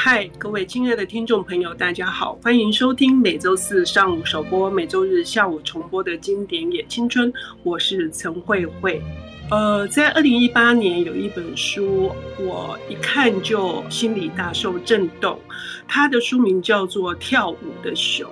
嗨，各位亲爱的听众朋友，大家好，欢迎收听每周四上午首播、每周日下午重播的经典也青春。我是陈慧慧。呃，在二零一八年有一本书，我一看就心里大受震动。它的书名叫做《跳舞的熊》。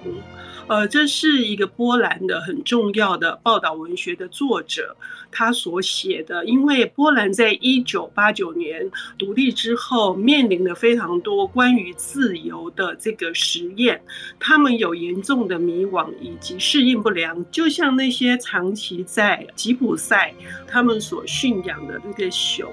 呃，这是一个波兰的很重要的报道文学的作者，他所写的。因为波兰在一九八九年独立之后，面临了非常多关于自由的这个实验，他们有严重的迷惘以及适应不良，就像那些长期在吉普赛他们所驯养的那个熊。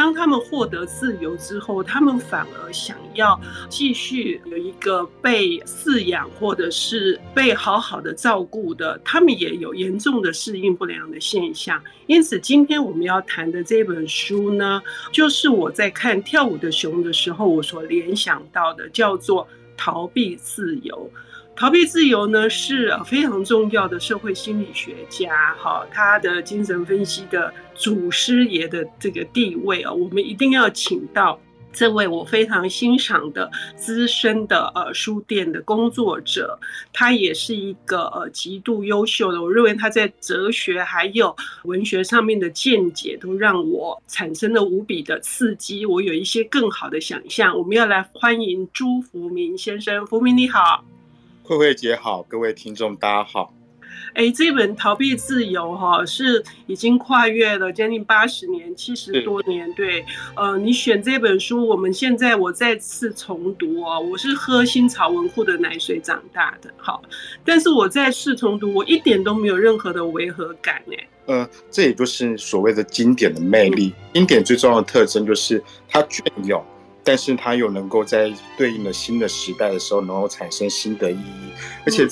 当他们获得自由之后，他们反而想要继续有一个被饲养或者是被好好的照顾的，他们也有严重的适应不良的现象。因此，今天我们要谈的这本书呢，就是我在看《跳舞的熊》的时候，我所联想到的，叫做“逃避自由”。逃避自由呢，是非常重要的社会心理学家，哈，他的精神分析的祖师爷的这个地位啊，我们一定要请到这位我非常欣赏的资深的呃书店的工作者，他也是一个呃极度优秀的，我认为他在哲学还有文学上面的见解都让我产生了无比的刺激，我有一些更好的想象。我们要来欢迎朱福明先生，福明你好。慧慧姐好，各位听众大家好。哎，这本《逃避自由》哈是已经跨越了将近八十年，七十多年。对，呃，你选这本书，我们现在我再次重读哦。我是喝新潮文库的奶水长大的，好，但是我再次重读，我一点都没有任何的违和感哎。呃，这也就是所谓的经典的魅力。嗯、经典最重要的特征就是它隽永。但是它又能够在对应的新的时代的时候，能够产生新的意义，而且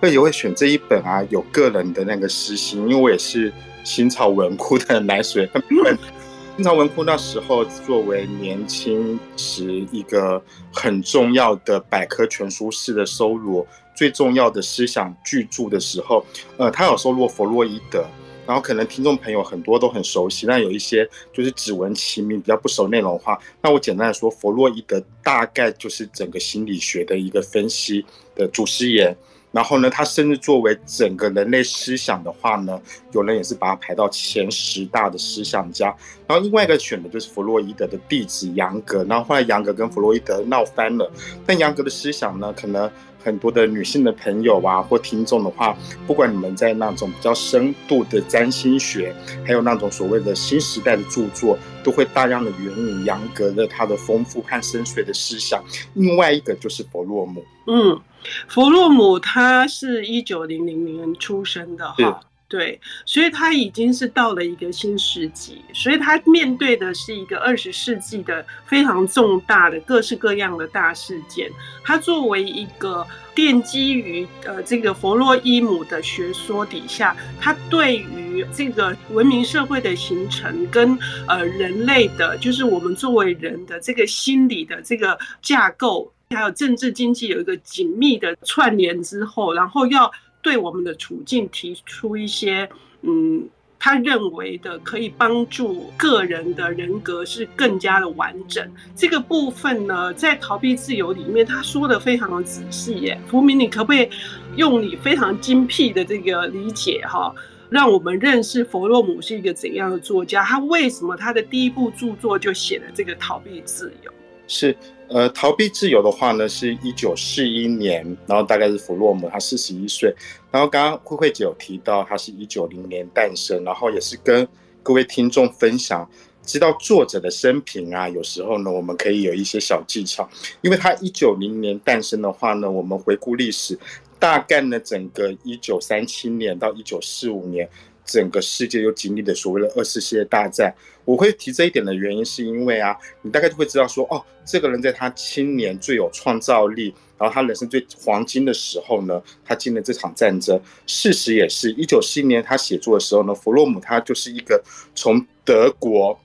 会也会选这一本啊，有个人的那个私心，因为我也是新潮文库的奶水。新潮文库那时候作为年轻时一个很重要的百科全书式的收罗，最重要的思想巨著的时候，呃，他有收录弗洛伊德。然后可能听众朋友很多都很熟悉，但有一些就是只闻其名比较不熟内容的话，那我简单来说，弗洛伊德大概就是整个心理学的一个分析的祖师爷。然后呢，他甚至作为整个人类思想的话呢，有人也是把他排到前十大的思想家。然后另外一个选的就是弗洛伊德的弟子杨格。然后后来杨格跟弗洛伊德闹翻了，但杨格的思想呢，可能。很多的女性的朋友啊，或听众的话，不管你们在那种比较深度的占星学，还有那种所谓的新时代的著作，都会大量的援引杨格的他的丰富和深邃的思想。另外一个就是弗洛姆，嗯，弗洛姆他是一九零零年出生的哈。对，所以他已经是到了一个新世纪，所以他面对的是一个二十世纪的非常重大的各式各样的大事件。他作为一个奠基于呃这个弗洛伊姆的学说底下，他对于这个文明社会的形成跟呃人类的，就是我们作为人的这个心理的这个架构，还有政治经济有一个紧密的串联之后，然后要。对我们的处境提出一些，嗯，他认为的可以帮助个人的人格是更加的完整。这个部分呢，在逃避自由里面，他说的非常的仔细耶。福明，你可不可以用你非常精辟的这个理解哈，让我们认识弗洛姆是一个怎样的作家？他为什么他的第一部著作就写了这个逃避自由？是。呃，逃避自由的话呢，是一九四一年，然后大概是弗洛姆，他四十一岁。然后刚刚慧慧姐有提到，他是一九零年诞生，然后也是跟各位听众分享，知道作者的生平啊，有时候呢，我们可以有一些小技巧，因为他一九零年诞生的话呢，我们回顾历史，大概呢，整个一九三七年到一九四五年。整个世界又经历了所谓的二次世界大战。我会提这一点的原因，是因为啊，你大概就会知道说，哦，这个人在他青年最有创造力，然后他人生最黄金的时候呢，他经历这场战争。事实也是一九四一年他写作的时候呢，弗洛姆他就是一个从德国，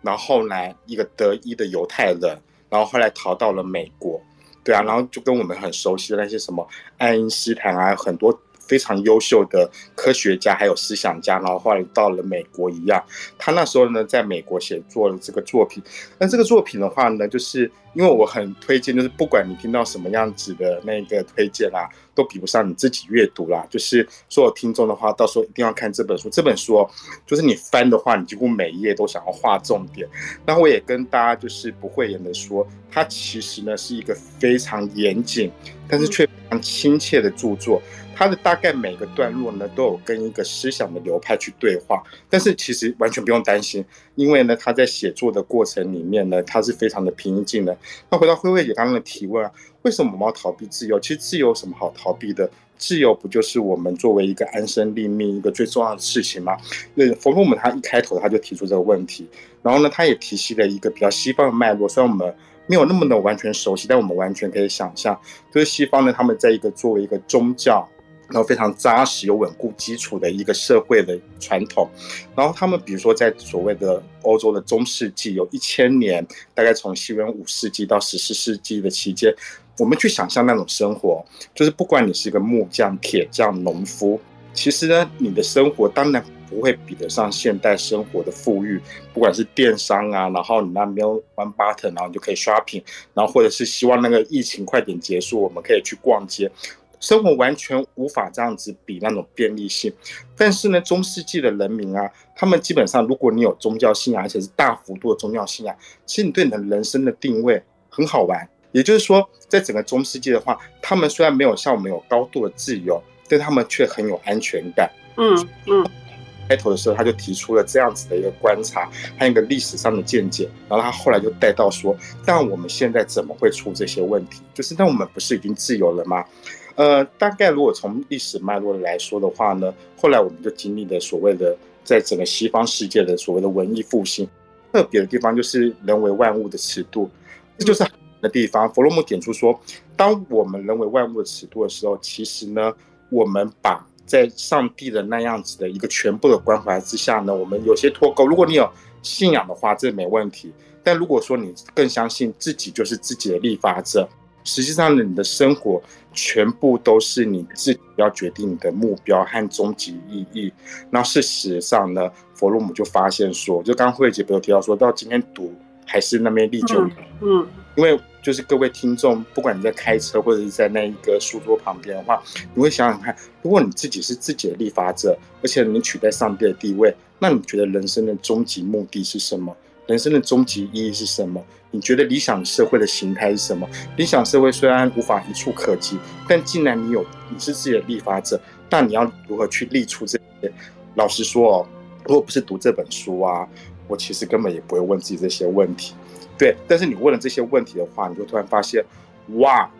然后后来一个德裔的犹太人，然后后来逃到了美国，对啊，然后就跟我们很熟悉的那些什么爱因斯坦啊，很多。非常优秀的科学家，还有思想家，然后后来到了美国一样。他那时候呢，在美国写作了这个作品。那这个作品的话呢，就是因为我很推荐，就是不管你听到什么样子的那个推荐啦，都比不上你自己阅读啦。就是所有听众的话，到时候一定要看这本书。这本书，就是你翻的话，你几乎每一页都想要画重点。那我也跟大家就是不讳言的说，它其实呢是一个非常严谨，但是却非常亲切的著作。它的大概每个段落呢，都有跟一个思想的流派去对话，但是其实完全不用担心，因为呢，他在写作的过程里面呢，他是非常的平静的。那回到慧慧姐刚刚的提问啊，为什么我们要逃避自由？其实自由有什么好逃避的？自由不就是我们作为一个安身立命一个最重要的事情吗？那弗洛姆他一开头他就提出这个问题，然后呢，他也提及了一个比较西方的脉络，虽然我们没有那么的完全熟悉，但我们完全可以想象，就是西方呢，他们在一个作为一个宗教。然后非常扎实、有稳固基础的一个社会的传统，然后他们比如说在所谓的欧洲的中世纪，有一千年，大概从西元五世纪到十四世纪的期间，我们去想象那种生活，就是不管你是一个木匠、铁匠、农夫，其实呢，你的生活当然不会比得上现代生活的富裕，不管是电商啊，然后你那边 one button，然后你就可以 shopping，然后或者是希望那个疫情快点结束，我们可以去逛街。生活完全无法这样子比那种便利性，但是呢，中世纪的人民啊，他们基本上，如果你有宗教信仰，而且是大幅度的宗教信仰，其实你对你的人生的定位很好玩。也就是说，在整个中世纪的话，他们虽然没有像我们有高度的自由，但他们却很有安全感。嗯嗯。开头的时候，他就提出了这样子的一个观察，还有一个历史上的见解，然后他后来就带到说，但我们现在怎么会出这些问题？就是那我们不是已经自由了吗？呃，大概如果从历史脉络来说的话呢，后来我们就经历了所谓的在整个西方世界的所谓的文艺复兴，特别的地方就是人为万物的尺度，这就是好的地方。弗洛姆点出说，当我们人为万物的尺度的时候，其实呢，我们把在上帝的那样子的一个全部的关怀之下呢，我们有些脱钩。如果你有信仰的话，这没问题；但如果说你更相信自己就是自己的立法者。实际上呢，你的生活全部都是你自己要决定你的目标和终极意义。那事实上呢，弗洛姆就发现说，就刚刚慧姐不有提到说，到今天读还是那边历久。嗯，因为就是各位听众，不管你在开车或者是在那一个书桌旁边的话，你会想想看，如果你自己是自己的立法者，而且你取代上帝的地位，那你觉得人生的终极目的是什么？人生的终极意义是什么？你觉得理想社会的形态是什么？理想社会虽然无法一触可及，但既然你有，你是自己的立法者，那你要如何去立出这些？老实说哦，如果不是读这本书啊，我其实根本也不会问自己这些问题。对，但是你问了这些问题的话，你就突然发现，哇！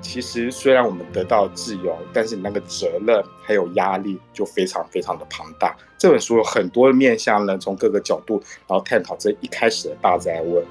其实虽然我们得到自由，但是你那个责任还有压力就非常非常的庞大。这本书有很多面向呢，从各个角度，然后探讨这一开始的大灾问。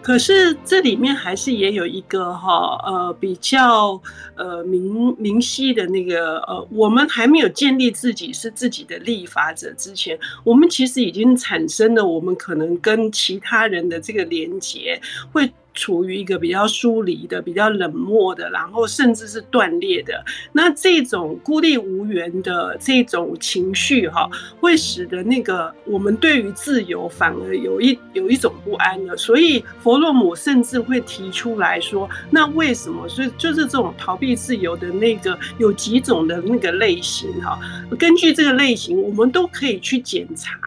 可是这里面还是也有一个哈呃比较呃明明晰的那个呃，我们还没有建立自己是自己的立法者之前，我们其实已经产生了我们可能跟其他人的这个连接会。处于一个比较疏离的、比较冷漠的，然后甚至是断裂的，那这种孤立无援的这种情绪，哈，会使得那个我们对于自由反而有一有一种不安的。所以弗洛姆甚至会提出来说，那为什么是就是这种逃避自由的那个有几种的那个类型，哈，根据这个类型，我们都可以去检查。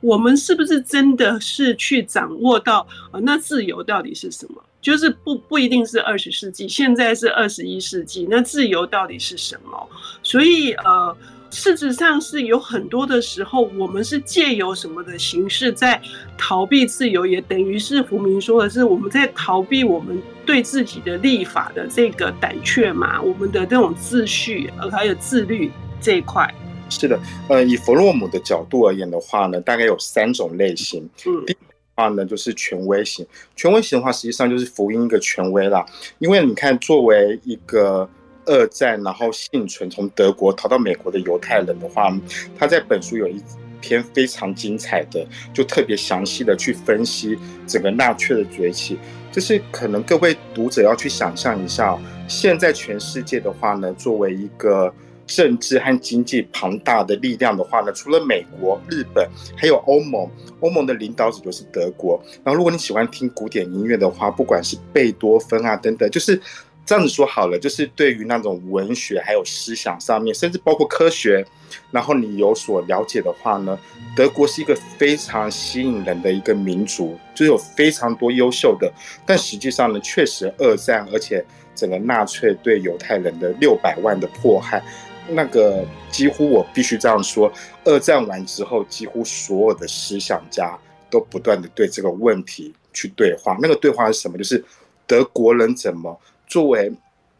我们是不是真的是去掌握到呃，那自由到底是什么？就是不不一定是二十世纪，现在是二十一世纪，那自由到底是什么？所以呃，事实上是有很多的时候，我们是借由什么的形式在逃避自由，也等于是福明说的是我们在逃避我们对自己的立法的这个胆怯嘛，我们的这种秩序呃还有自律这一块。是的，呃，以弗洛姆的角度而言的话呢，大概有三种类型。嗯，第一的话呢，就是权威型。权威型的话，实际上就是福音一个权威啦。因为你看，作为一个二战然后幸存从德国逃到美国的犹太人的话，他在本书有一篇非常精彩的，就特别详细的去分析整个纳粹的崛起。就是可能各位读者要去想象一下，现在全世界的话呢，作为一个。政治和经济庞大的力量的话呢，除了美国、日本，还有欧盟。欧盟的领导者就是德国。然后，如果你喜欢听古典音乐的话，不管是贝多芬啊等等，就是这样子说好了。就是对于那种文学还有思想上面，甚至包括科学，然后你有所了解的话呢，德国是一个非常吸引人的一个民族，就有非常多优秀的。但实际上呢，确实二战，而且整个纳粹对犹太人的六百万的迫害。那个几乎我必须这样说，二战完之后，几乎所有的思想家都不断的对这个问题去对话。那个对话是什么？就是德国人怎么作为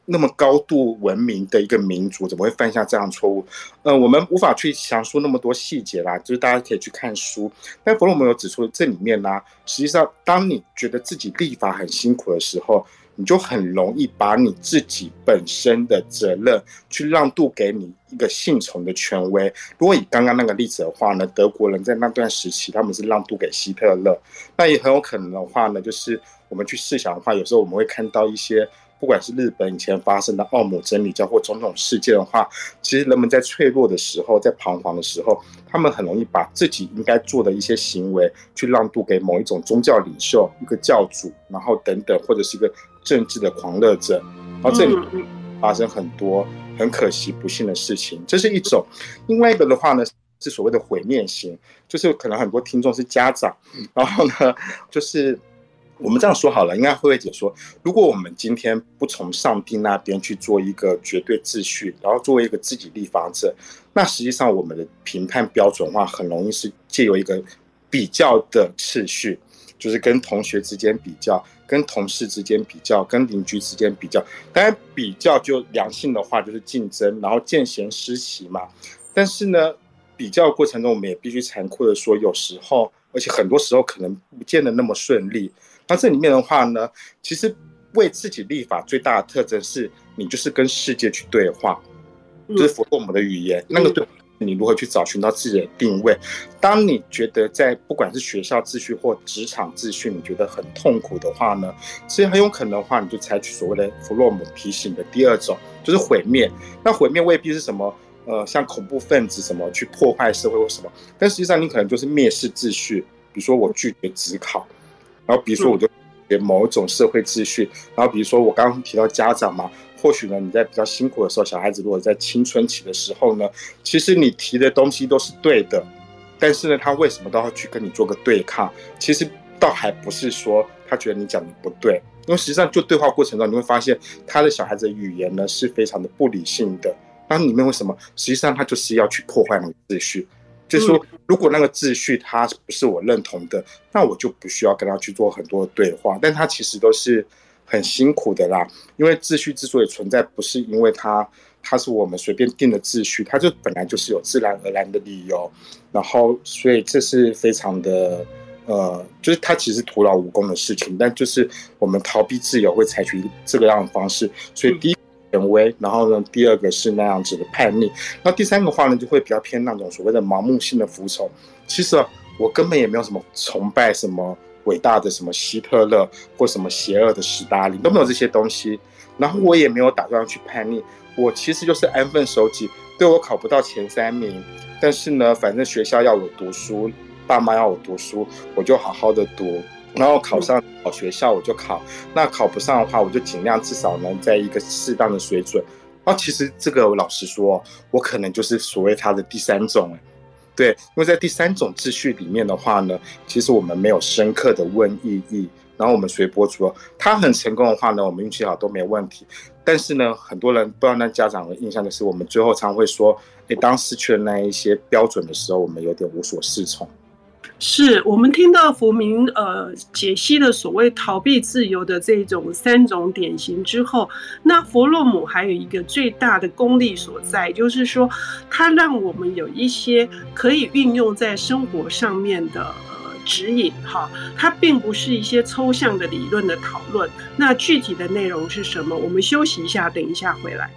那么高度文明的一个民族，怎么会犯下这样错误？呃，我们无法去详述那么多细节啦，就是大家可以去看书。但弗洛姆有指出，这里面呢、啊，实际上当你觉得自己立法很辛苦的时候。你就很容易把你自己本身的责任去让渡给你一个信从的权威。如果以刚刚那个例子的话呢，德国人在那段时期他们是让渡给希特勒，那也很有可能的话呢，就是我们去试想的话，有时候我们会看到一些。不管是日本以前发生的奥姆真理教或种种事件的话，其实人们在脆弱的时候，在彷徨的时候，他们很容易把自己应该做的一些行为去让渡给某一种宗教领袖、一个教主，然后等等，或者是一个政治的狂热者，然后这里发生很多很可惜不幸的事情，这是一种。另外一个的话呢，是所谓的毁灭型，就是可能很多听众是家长，然后呢，就是。我们这样说好了，应该慧慧姐说，如果我们今天不从上帝那边去做一个绝对秩序，然后作为一个自己立法者，那实际上我们的评判标准的话，很容易是借由一个比较的次序，就是跟同学之间比较，跟同事之间比较，跟邻居之间比较。当然，比较就良性的话就是竞争，然后见贤思齐嘛。但是呢，比较过程中，我们也必须残酷的说，有时候，而且很多时候可能不见得那么顺利。那这里面的话呢，其实为自己立法最大的特征是，你就是跟世界去对话，就是符合我们的语言。那个对，你如何去找寻到自己的定位？当你觉得在不管是学校秩序或职场秩序，你觉得很痛苦的话呢，其实很有可能的话，你就采取所谓的弗洛姆提醒的第二种，就是毁灭。那毁灭未必是什么，呃，像恐怖分子什么去破坏社会或什么，但实际上你可能就是蔑视秩序，比如说我拒绝职考。然后比如说，我就给某一种社会秩序。然后比如说，我刚刚提到家长嘛，或许呢，你在比较辛苦的时候，小孩子如果在青春期的时候呢，其实你提的东西都是对的，但是呢，他为什么都要去跟你做个对抗？其实倒还不是说他觉得你讲的不对，因为实际上就对话过程中，你会发现他的小孩子的语言呢是非常的不理性的。那里面为什么？实际上他就是要去破坏那个秩序。就是说，如果那个秩序它不是我认同的，那我就不需要跟他去做很多的对话。但他其实都是很辛苦的啦，因为秩序之所以存在，不是因为它它是我们随便定的秩序，它就本来就是有自然而然的理由。然后，所以这是非常的呃，就是它其实徒劳无功的事情。但就是我们逃避自由会采取这个样的方式。所以第一。权威，然后呢，第二个是那样子的叛逆，那第三个话呢，就会比较偏那种所谓的盲目性的服从。其实我根本也没有什么崇拜什么伟大的什么希特勒或什么邪恶的史达林，都没有这些东西。然后我也没有打算去叛逆，我其实就是安分守己。对，我考不到前三名，但是呢，反正学校要我读书，爸妈要我读书，我就好好的读。然后考上好学校我就考，那考不上的话我就尽量至少能在一个适当的水准。然后其实这个老实说，我可能就是所谓他的第三种，对，因为在第三种秩序里面的话呢，其实我们没有深刻的问意义，然后我们随波逐流。他很成功的话呢，我们运气好都没问题。但是呢，很多人不知道那家长的印象的是，我们最后常会说，哎，当失去了那一些标准的时候，我们有点无所适从。是我们听到福明呃解析了所谓逃避自由的这种三种典型之后，那弗洛姆还有一个最大的功力所在，就是说他让我们有一些可以运用在生活上面的呃指引哈，它并不是一些抽象的理论的讨论。那具体的内容是什么？我们休息一下，等一下回来。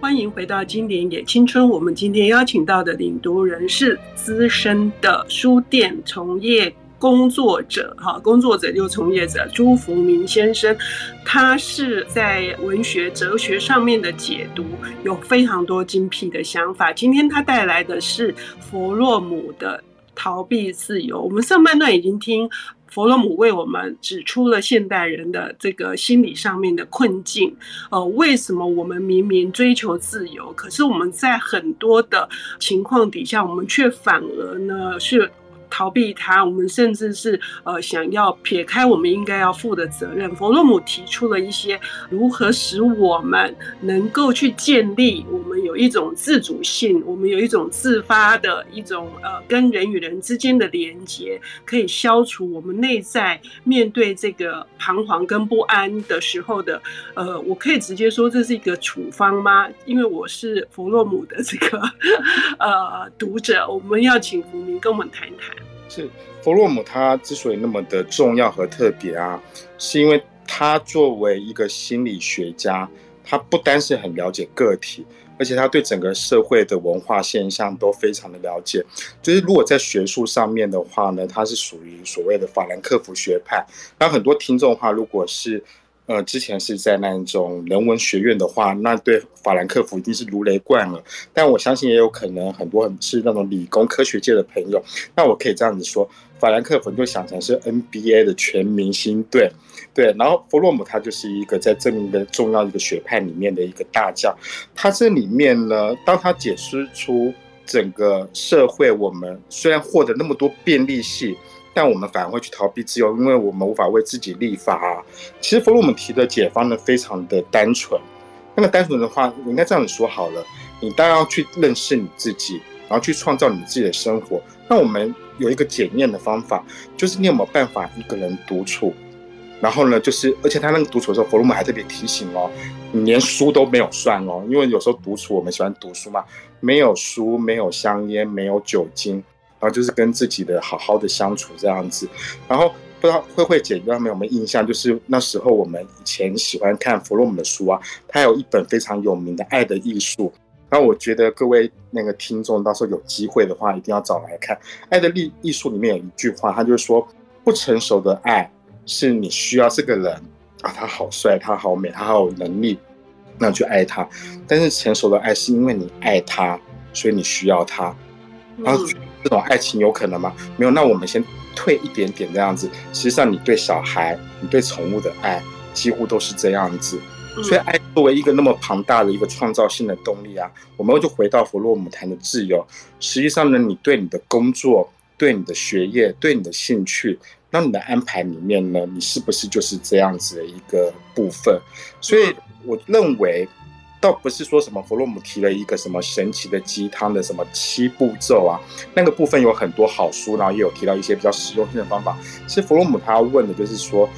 欢迎回到经典也青春。我们今天邀请到的领读人是资深的书店从业工作者，哈，工作者又从业者朱福明先生。他是在文学哲学上面的解读有非常多精辟的想法。今天他带来的是弗洛姆的逃避自由。我们上半段已经听。弗洛姆为我们指出了现代人的这个心理上面的困境，呃，为什么我们明明追求自由，可是我们在很多的情况底下，我们却反而呢是。逃避他，我们甚至是呃想要撇开我们应该要负的责任。弗洛姆提出了一些如何使我们能够去建立我们有一种自主性，我们有一种自发的一种呃跟人与人之间的连接，可以消除我们内在面对这个彷徨跟不安的时候的呃，我可以直接说这是一个处方吗？因为我是弗洛姆的这个 呃读者，我们要请福明跟我们谈一谈。是弗洛姆，他之所以那么的重要和特别啊，是因为他作为一个心理学家，他不单是很了解个体，而且他对整个社会的文化现象都非常的了解。就是如果在学术上面的话呢，他是属于所谓的法兰克福学派。那很多听众的话，如果是呃，之前是在那种人文学院的话，那对法兰克福一定是如雷贯耳。但我相信也有可能很多很是那种理工科学界的朋友。那我可以这样子说，法兰克福就想成是 NBA 的全明星队，对。然后弗洛姆他就是一个在这么一个重要一个学派里面的一个大将。他这里面呢，当他解释出整个社会，我们虽然获得那么多便利性。但我们反而会去逃避自由，因为我们无法为自己立法啊。其实弗洛姆提的解方呢，非常的单纯。那个单纯的话，我应该这样子说好了：你当然要去认识你自己，然后去创造你自己的生活。那我们有一个检验的方法，就是你有没有办法一个人独处？然后呢，就是而且他那个独处的时候，弗洛姆还特别提醒哦，你连书都没有算哦，因为有时候独处我们喜欢读书嘛，没有书，没有香烟，没有酒精。然后就是跟自己的好好的相处这样子，然后不知道慧慧姐有没有没有印象？就是那时候我们以前喜欢看弗洛姆的书啊，他有一本非常有名的《爱的艺术》。然后我觉得各位那个听众到时候有机会的话，一定要找来看《爱的艺艺术》里面有一句话，他就是说：不成熟的爱是你需要这个人啊，他好帅，他好美，他好有能力，那去爱他；但是成熟的爱是因为你爱他，所以你需要他，然后。这种爱情有可能吗？没有，那我们先退一点点这样子。实际上，你对小孩、你对宠物的爱，几乎都是这样子。所以，爱作为一个那么庞大的一个创造性的动力啊，我们就回到弗洛姆谈的自由。实际上呢，你对你的工作、对你的学业、对你的兴趣，那你的安排里面呢，你是不是就是这样子的一个部分？所以，我认为。倒不是说什么弗洛姆提了一个什么神奇的鸡汤的什么七步骤啊，那个部分有很多好书，然后也有提到一些比较实用性的方法。其实弗洛姆他要问的就是说，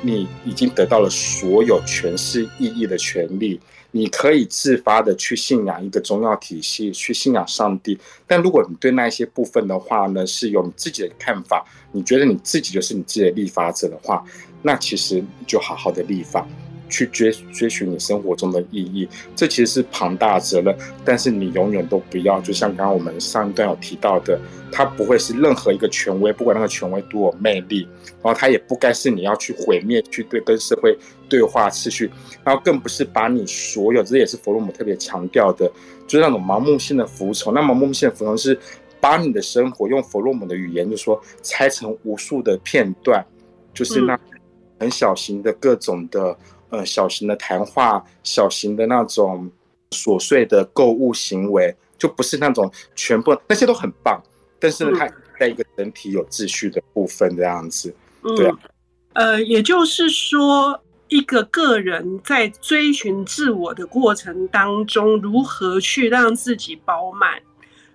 你已经得到了所有诠释意义的权利，你可以自发的去信仰一个宗教体系，去信仰上帝。但如果你对那些部分的话呢，是有你自己的看法，你觉得你自己就是你自己的立法者的话，那其实就好好的立法。去追追寻你生活中的意义，这其实是庞大的责任，但是你永远都不要，就像刚刚我们上一段有提到的，它不会是任何一个权威，不管那个权威多有魅力，然后它也不该是你要去毁灭、去对跟社会对话秩序，然后更不是把你所有，这也是弗洛姆特别强调的，就是那种盲目性的服从。那盲目性的服从是把你的生活用弗洛姆的语言就说拆成无数的片段，就是那很小型的各种的。呃，小型的谈话，小型的那种琐碎的购物行为，就不是那种全部那些都很棒，但是呢，它在一个整体有秩序的部分这样子，对啊，呃，也就是说，一个个人在追寻自我的过程当中，如何去让自己饱满，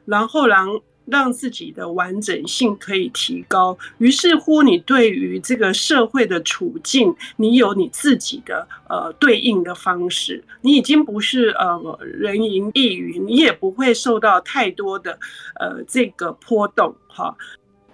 然后让。让自己的完整性可以提高，于是乎，你对于这个社会的处境，你有你自己的呃对应的方式。你已经不是呃人云亦云，你也不会受到太多的呃这个波动哈。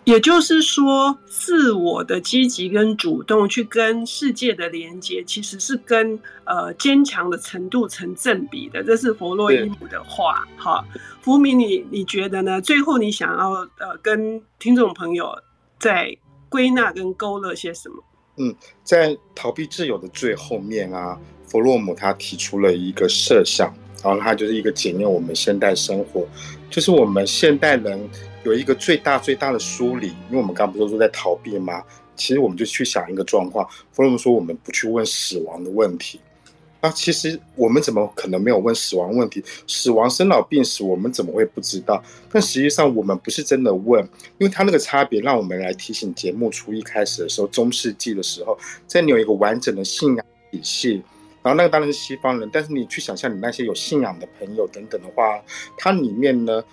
也就是说，自我的积极跟主动去跟世界的连接，其实是跟呃坚强的程度成正比的。这是弗洛伊姆的话。好，福明，你你觉得呢？最后，你想要呃跟听众朋友再归纳跟勾勒些什么？嗯，在逃避自由的最后面啊，弗洛姆他提出了一个设想，然后他就是一个检验我们现代生活，就是我们现代人。有一个最大最大的梳理，因为我们刚不是说在逃避吗？其实我们就去想一个状况。弗洛姆说，我们不去问死亡的问题，那其实我们怎么可能没有问死亡问题？死亡、生老病死，我们怎么会不知道？但实际上我们不是真的问，因为他那个差别，让我们来提醒节目初一开始的时候，中世纪的时候，在你有一个完整的信仰体系，然后那个当然是西方人，但是你去想象你那些有信仰的朋友等等的话，它里面呢？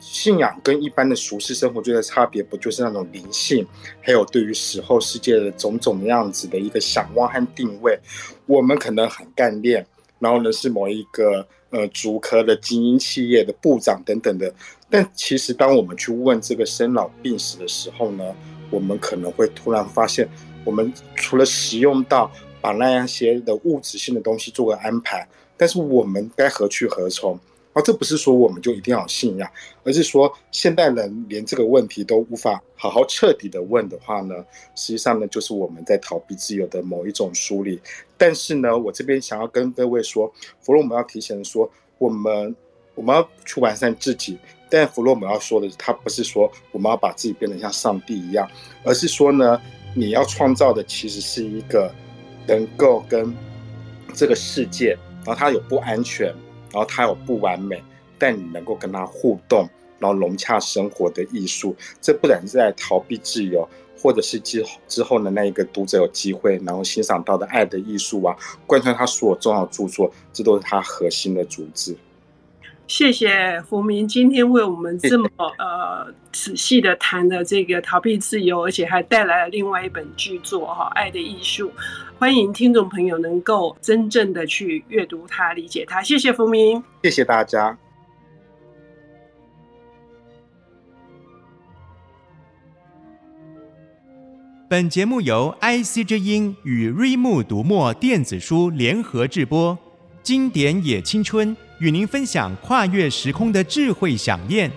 信仰跟一般的俗世生活最大的差别，不就是那种灵性，还有对于死后世界的种种样子的一个想望和定位。我们可能很干练，然后呢是某一个呃竹科的精英企业的部长等等的。但其实当我们去问这个生老病死的时候呢，我们可能会突然发现，我们除了使用到把那样些的物质性的东西做个安排，但是我们该何去何从？这不是说我们就一定要信仰，而是说现代人连这个问题都无法好好彻底的问的话呢，实际上呢，就是我们在逃避自由的某一种梳理。但是呢，我这边想要跟各位说，弗洛姆要提前说，我们我们要去完善自己。但弗洛姆要说的，他不是说我们要把自己变得像上帝一样，而是说呢，你要创造的其实是一个能够跟这个世界，然后它有不安全。然后他有不完美，但你能够跟他互动，然后融洽生活的艺术，这不然是在逃避自由，或者是之之后的那一个读者有机会，然后欣赏到的爱的艺术啊，贯穿他所有重要著作，这都是他核心的主旨。谢谢福明今天为我们这么呃仔细的谈了这个逃避自由，而且还带来了另外一本巨作哈，《爱的艺术》。欢迎听众朋友能够真正的去阅读它、理解它。谢谢福明，谢谢大家。本节目由 IC 之音与瑞木读墨电子书联合制播，经典也青春。与您分享跨越时空的智慧想念。